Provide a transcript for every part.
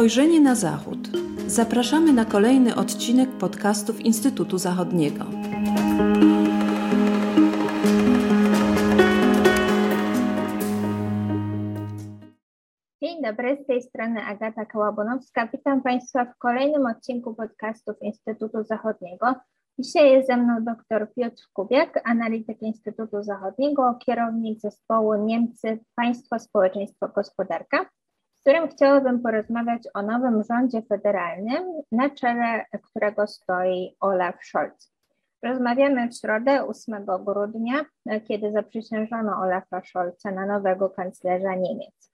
Spojrzenie na Zachód. Zapraszamy na kolejny odcinek podcastów Instytutu Zachodniego. Dzień dobry, z tej strony Agata Kałabonowska. Witam Państwa w kolejnym odcinku podcastów Instytutu Zachodniego. Dzisiaj jest ze mną dr Piotr Kubiak, analityk Instytutu Zachodniego, kierownik zespołu Niemcy Państwo, Społeczeństwo, Gospodarka z którym chciałabym porozmawiać o nowym rządzie federalnym, na czele którego stoi Olaf Scholz. Rozmawiamy w środę 8 grudnia, kiedy zaprzysiężono Olafa Scholza na nowego kanclerza Niemiec.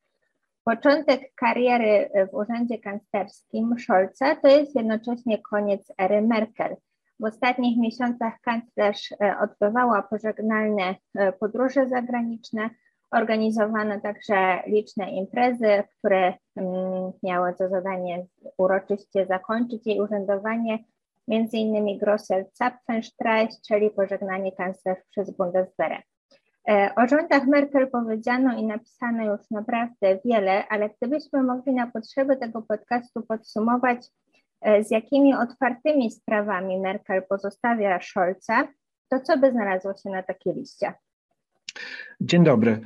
Początek kariery w urzędzie kanclerskim Scholza to jest jednocześnie koniec ery Merkel. W ostatnich miesiącach kanclerz e, odbywała pożegnalne e, podróże zagraniczne, Organizowano także liczne imprezy, które mm, miały za zadanie uroczyście zakończyć jej urzędowanie, między innymi Grossel Zapfenstreich, czyli pożegnanie kanclerz przez Bundeswehrę. E, o rządach Merkel powiedziano i napisano już naprawdę wiele, ale gdybyśmy mogli na potrzeby tego podcastu podsumować, e, z jakimi otwartymi sprawami Merkel pozostawia Scholza, to co by znalazło się na takiej liście? Dzień dobry.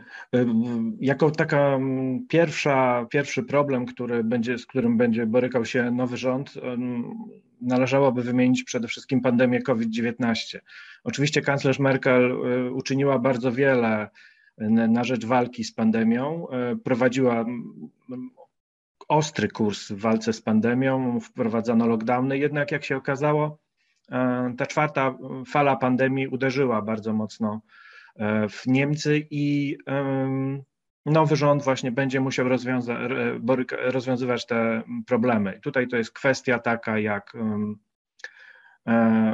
Jako taka pierwsza, pierwszy problem, który będzie, z którym będzie borykał się nowy rząd, należałoby wymienić przede wszystkim pandemię COVID-19. Oczywiście kanclerz Merkel y, uczyniła bardzo wiele na rzecz walki z pandemią. Y, prowadziła ostry kurs w walce z pandemią, wprowadzano lockdowny, jednak jak się okazało, y, ta czwarta fala pandemii uderzyła bardzo mocno E, w Niemcy i nowy rząd właśnie będzie musiał rozwiąza rozwiązywać te problemy. tutaj to jest kwestia taka jak e,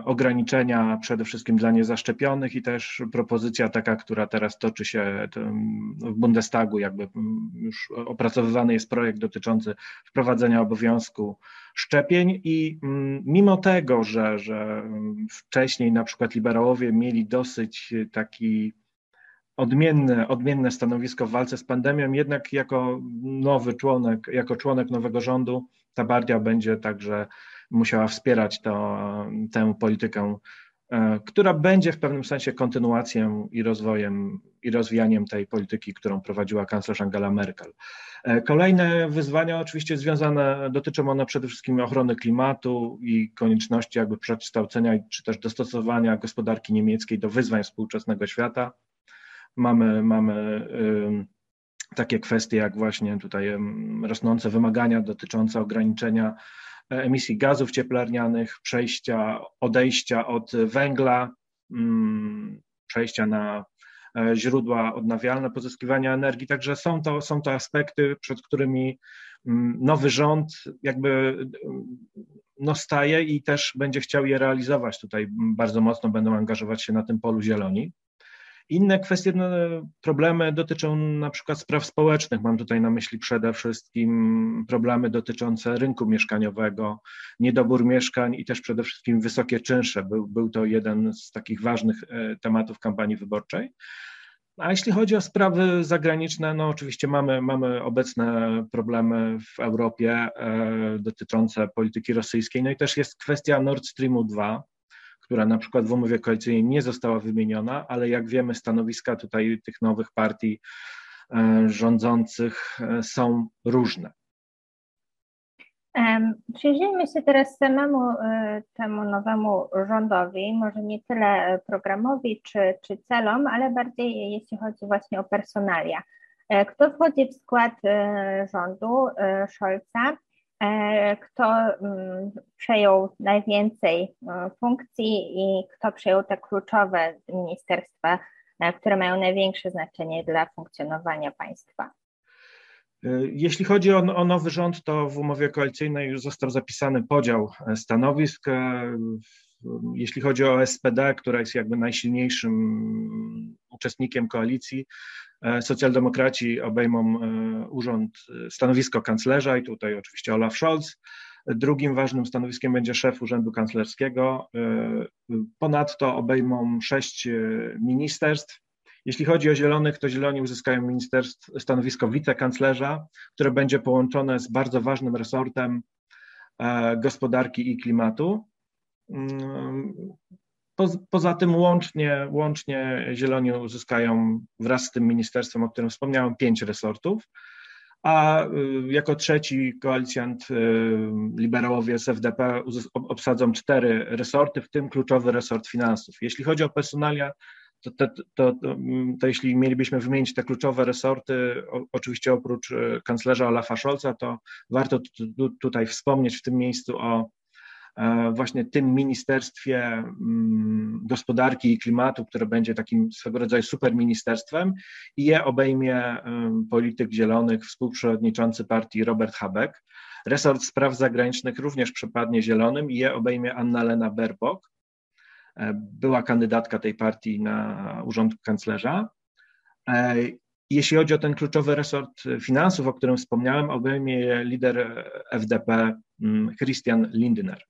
ograniczenia przede wszystkim dla niezaszczepionych i też propozycja taka, która teraz toczy się w Bundestagu, jakby już opracowywany jest projekt dotyczący wprowadzenia obowiązku szczepień i mimo tego, że, że wcześniej na przykład liberałowie mieli dosyć taki odmienne, odmienne stanowisko w walce z pandemią, jednak jako nowy członek, jako członek nowego rządu ta partia będzie także musiała wspierać to, tę politykę, e, która będzie w pewnym sensie kontynuacją i rozwojem i rozwijaniem tej polityki, którą prowadziła kanclerz Angela Merkel. E, kolejne wyzwania oczywiście związane, dotyczą one przede wszystkim ochrony klimatu i konieczności jakby przekształcenia czy też dostosowania gospodarki niemieckiej do wyzwań współczesnego świata. Mamy, mamy takie kwestie jak właśnie tutaj rosnące wymagania dotyczące ograniczenia emisji gazów cieplarnianych, przejścia, odejścia od węgla, przejścia na e, źródła odnawialne, pozyskiwania energii. Także są to, są to aspekty, przed którymi nowy rząd jakby no staje i też będzie chciał je realizować. Tutaj bardzo mocno będą angażować się na tym polu zieloni. Inne kwestie, no, problemy dotyczą na przykład spraw społecznych. Mam tutaj na myśli przede wszystkim problemy dotyczące rynku mieszkaniowego, niedobór mieszkań i też przede wszystkim wysokie czynsze. Był, był to jeden z takich ważnych e, tematów kampanii wyborczej. A jeśli chodzi o sprawy zagraniczne, no oczywiście mamy, mamy obecne problemy w Europie e, dotyczące polityki rosyjskiej. No i też jest kwestia Nord Streamu 2 która na przykład w umowie koalicyjnej nie została wymieniona, ale jak wiemy, stanowiska tutaj tych nowych partii e, rządzących e, są różne. Przyjrzyjmy się teraz samemu e, temu nowemu rządowi, może nie tyle programowi czy, czy celom, ale bardziej jeśli chodzi właśnie o personalia. Kto wchodzi w skład rządu Scholza? E, kto mm, przejął najwięcej e, funkcji i kto przejął te kluczowe ministerstwa, e, które mają największe znaczenie dla funkcjonowania państwa. Jeśli chodzi o, o, nowy rząd, to w umowie koalicyjnej już został zapisany podział stanowisk. Jeśli chodzi o SPD, która jest jakby najsilniejszym uczestnikiem koalicji, socjaldemokraci obejmą e, urząd, e, stanowisko kanclerza i tutaj oczywiście Olaf Scholz. Drugim ważnym stanowiskiem będzie szef Urzędu Kanclerskiego. Ponadto obejmą sześć ministerstw Jeśli chodzi o Zielonych, to Zieloni uzyskają stanowisko wicekanclerza, które będzie połączone z bardzo ważnym resortem e, gospodarki i klimatu. Poza tym łącznie, łącznie Zieloni uzyskają wraz z tym ministerstwem, o którym wspomniałem, pięć resortów, a y, jako trzeci koalicjant y, liberałowie z FDP obsadzą cztery resorty, w tym kluczowy resort finansów. Jeśli chodzi o personalia, to, to, to, to, jeśli mielibyśmy wymienić te kluczowe resorty, o, oczywiście oprócz y, kanclerza Olafa Scholza, to warto tutaj wspomnieć w tym miejscu o właśnie tym Ministerstwie mm, Gospodarki i Klimatu, które będzie takim swego rodzaju superministerstwem i je obejmie polityk zielonych, współprzewodniczący partii Robert Habeck. Resort Spraw Zagranicznych również przypadnie zielonym i je obejmie Anna-Lena Baerbock. E, była kandydatka tej partii na urząd kanclerza. E, jeśli chodzi o ten kluczowy resort finansów, o którym wspomniałem, obejmie je lider FDP mm, Christian Lindner.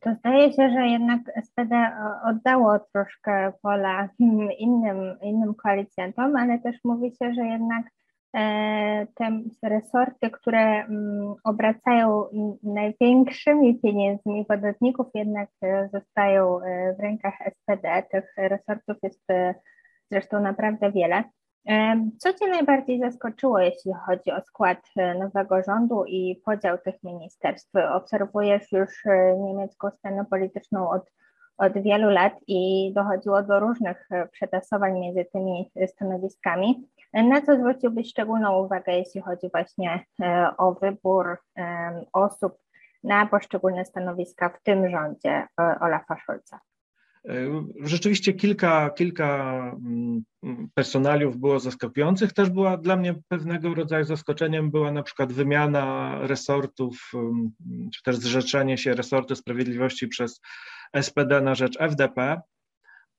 To zdaje się, że jednak SPD oddało troszkę pola innym, innym koalicjantom, ale też mówi się, że jednak e, te resorty, które mm, obracają największymi pieniędzmi podatników, jednak e, zostają e, w rękach SPD. Tych resortów jest zresztą naprawdę wiele. Co Cię najbardziej zaskoczyło, jeśli chodzi o skład e, nowego rządu i podział tych ministerstw? Obserwujesz już e, niemiecką scenę polityczną od, od wielu lat i dochodziło do różnych e, przetasowań między tymi stanowiskami. Na co zwróciłbyś szczególną uwagę, jeśli chodzi właśnie o wybór osób na poszczególne stanowiska w tym rządzie Olafa Scholza? Rzeczywiście kilka, kilka mm, personaliów było zaskakujących. Też była dla mnie pewnego rodzaju zaskoczeniem była na przykład wymiana resortów, mm, czy też zrzeczenie się resortu sprawiedliwości przez SPD na rzecz FDP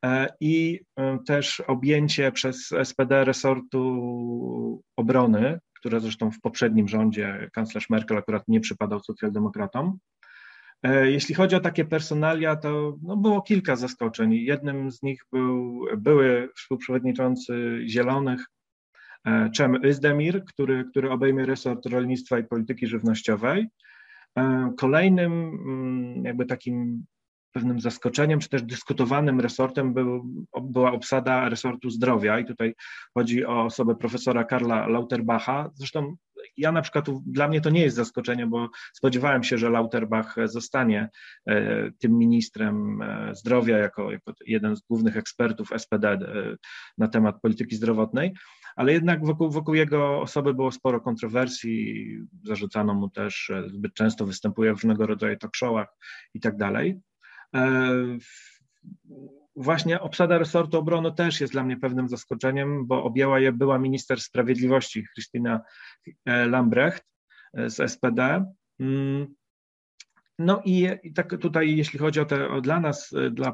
e, i e, też objęcie przez SPD resortu obrony, które zresztą w poprzednim rządzie kanclerz Merkel akurat nie przypadał socjaldemokratom. E, jeśli chodzi o takie personalia, to no, było kilka zaskoczeń. Jednym z nich był były współprzewodniczący Zielonych, e, Czem Özdemir, który, który obejmie resort rolnictwa i polityki żywnościowej. E, kolejnym mm, jakby takim pewnym zaskoczeniem, czy też dyskutowanym resortem był, była obsada resortu zdrowia i tutaj chodzi o osobę profesora Karla Lauterbacha. Zresztą ja na przykład, dla mnie to nie jest zaskoczenie, bo spodziewałem się, że Lauterbach zostanie e, tym ministrem e, zdrowia jako, jako jeden z głównych ekspertów SPD e, na temat polityki zdrowotnej, ale jednak wokół, wokół jego osoby było sporo kontrowersji, zarzucano mu też, zbyt często występuje w różnego rodzaju talk showach i tak dalej. Właśnie obsada resortu obrony też jest dla mnie pewnym zaskoczeniem, bo objęła je była minister sprawiedliwości Christina e, Lambrecht e, z SPD. Mm. No i, tak tutaj, jeśli chodzi o te, o dla nas, e, dla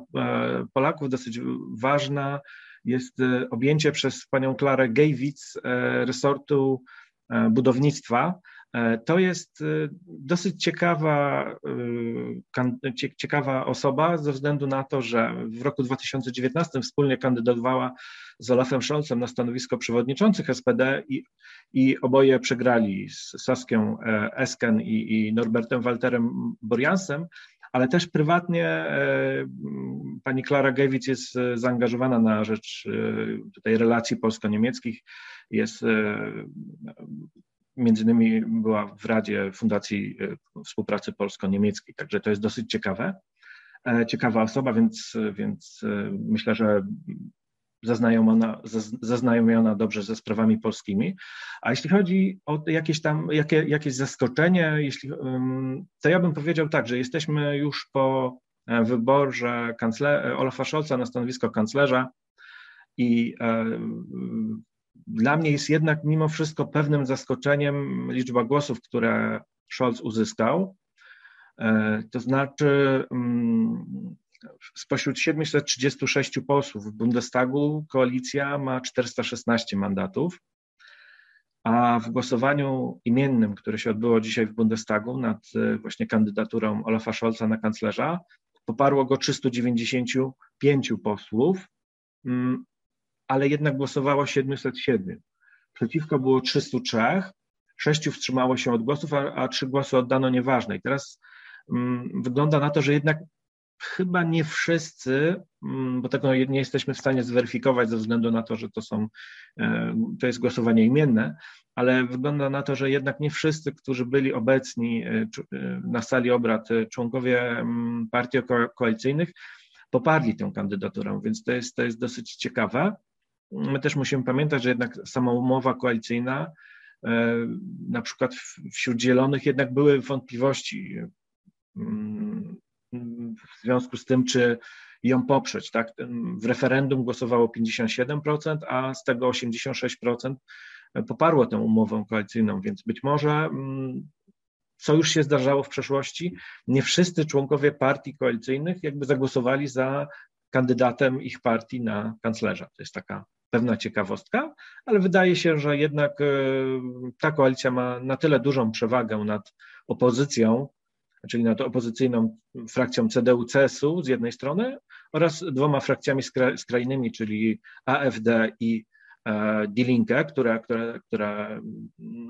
Polaków, dosyć ważna jest objęcie przez panią Klarę Gejwitz resortu budownictwa. E, to jest e, dosyć ciekawa, e, ciekawa osoba ze względu na to, że w roku 2019 wspólnie kandydowała z Olafem Scholzem na stanowisko przewodniczących SPD i, i oboje przegrali z Saskią Esken i, i Norbertem Walterem Boriansem, ale też prywatnie pani Klara Gewitz jest zaangażowana na rzecz tutaj relacji polsko-niemieckich, jest między innymi była w Radzie Fundacji e, Współpracy Polsko-Niemieckiej, także to jest dosyć ciekawe. E, ciekawa osoba, więc, więc e, myślę, że zaznajomiona, zaznajomiona dobrze ze sprawami polskimi. A jeśli chodzi o jakieś tam, jakie, jakieś zaskoczenie, jeśli, to ja bym powiedział tak, że jesteśmy już po wyborze kancler, Olafa Scholza na stanowisko kanclerza i dla mnie jest jednak mimo wszystko pewnym zaskoczeniem liczba głosów, które Scholz uzyskał. E, to znaczy, mm, spośród 736 posłów w Bundestagu koalicja ma 416 mandatów, a w głosowaniu imiennym, które się odbyło dzisiaj w Bundestagu nad e, właśnie kandydaturą Olafa Scholza na kanclerza, poparło go 395 posłów, mm, ale jednak głosowało 707. Przeciwko było 303, sześciu wstrzymało się od głosów, a, a trzy głosy oddano nieważne. I teraz um, wygląda na to, że jednak chyba nie wszyscy, mm, bo tego nie jesteśmy w stanie zweryfikować ze względu na to, że to są, e, to jest głosowanie imienne, ale wygląda na to, że jednak nie wszyscy, którzy byli obecni e, e, na sali obrad, członkowie mm, partii koalicyjnych, poparli tę kandydaturę, więc to jest, to jest dosyć ciekawe. My też musimy pamiętać, że jednak sama umowa koalicyjna, na przykład wśród Zielonych jednak były wątpliwości mm, w związku z tym, czy ją poprzeć. Tak? W referendum głosowało 57%, a z tego 86% poparło tę umowę koalicyjną, więc być może, mm, co już się zdarzało w przeszłości, nie wszyscy członkowie partii koalicyjnych jakby zagłosowali za kandydatem ich partii na kanclerza. To jest taka pewna ciekawostka, ale wydaje się, że jednak e, ta koalicja ma na tyle dużą przewagę nad opozycją, czyli nad opozycyjną frakcją CDU-CSU z jednej strony oraz dwoma frakcjami skrajnymi, czyli AfD i Die Linke, które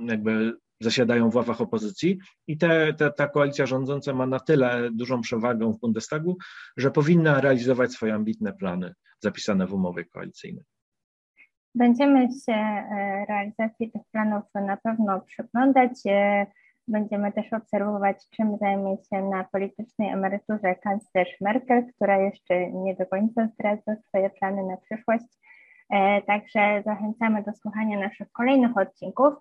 jakby zasiadają w ławach opozycji i te, te, ta koalicja rządząca ma na tyle dużą przewagę w Bundestagu, że powinna realizować swoje ambitne plany zapisane w umowie koalicyjnej. Będziemy się e, realizacji tych planów na pewno przyglądać. E, Będziemy też obserwować, czym zajmie się na politycznej emeryturze kanclerz Merkel, która jeszcze nie do końca zdradza swoje plany na przyszłość. E, także zachęcamy do słuchania naszych kolejnych odcinków.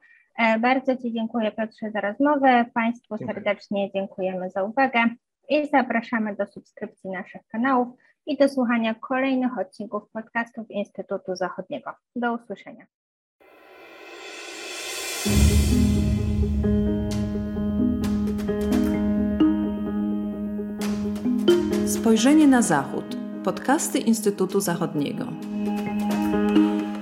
Bardzo Ci dziękuję Piotrze za rozmowę. Państwu dziękuję. serdecznie dziękujemy za uwagę i zapraszamy do subskrypcji naszych kanałów i do słuchania kolejnych odcinków podcastów Instytutu Zachodniego. Do usłyszenia. Spojrzenie na Zachód. Podcasty Instytutu Zachodniego.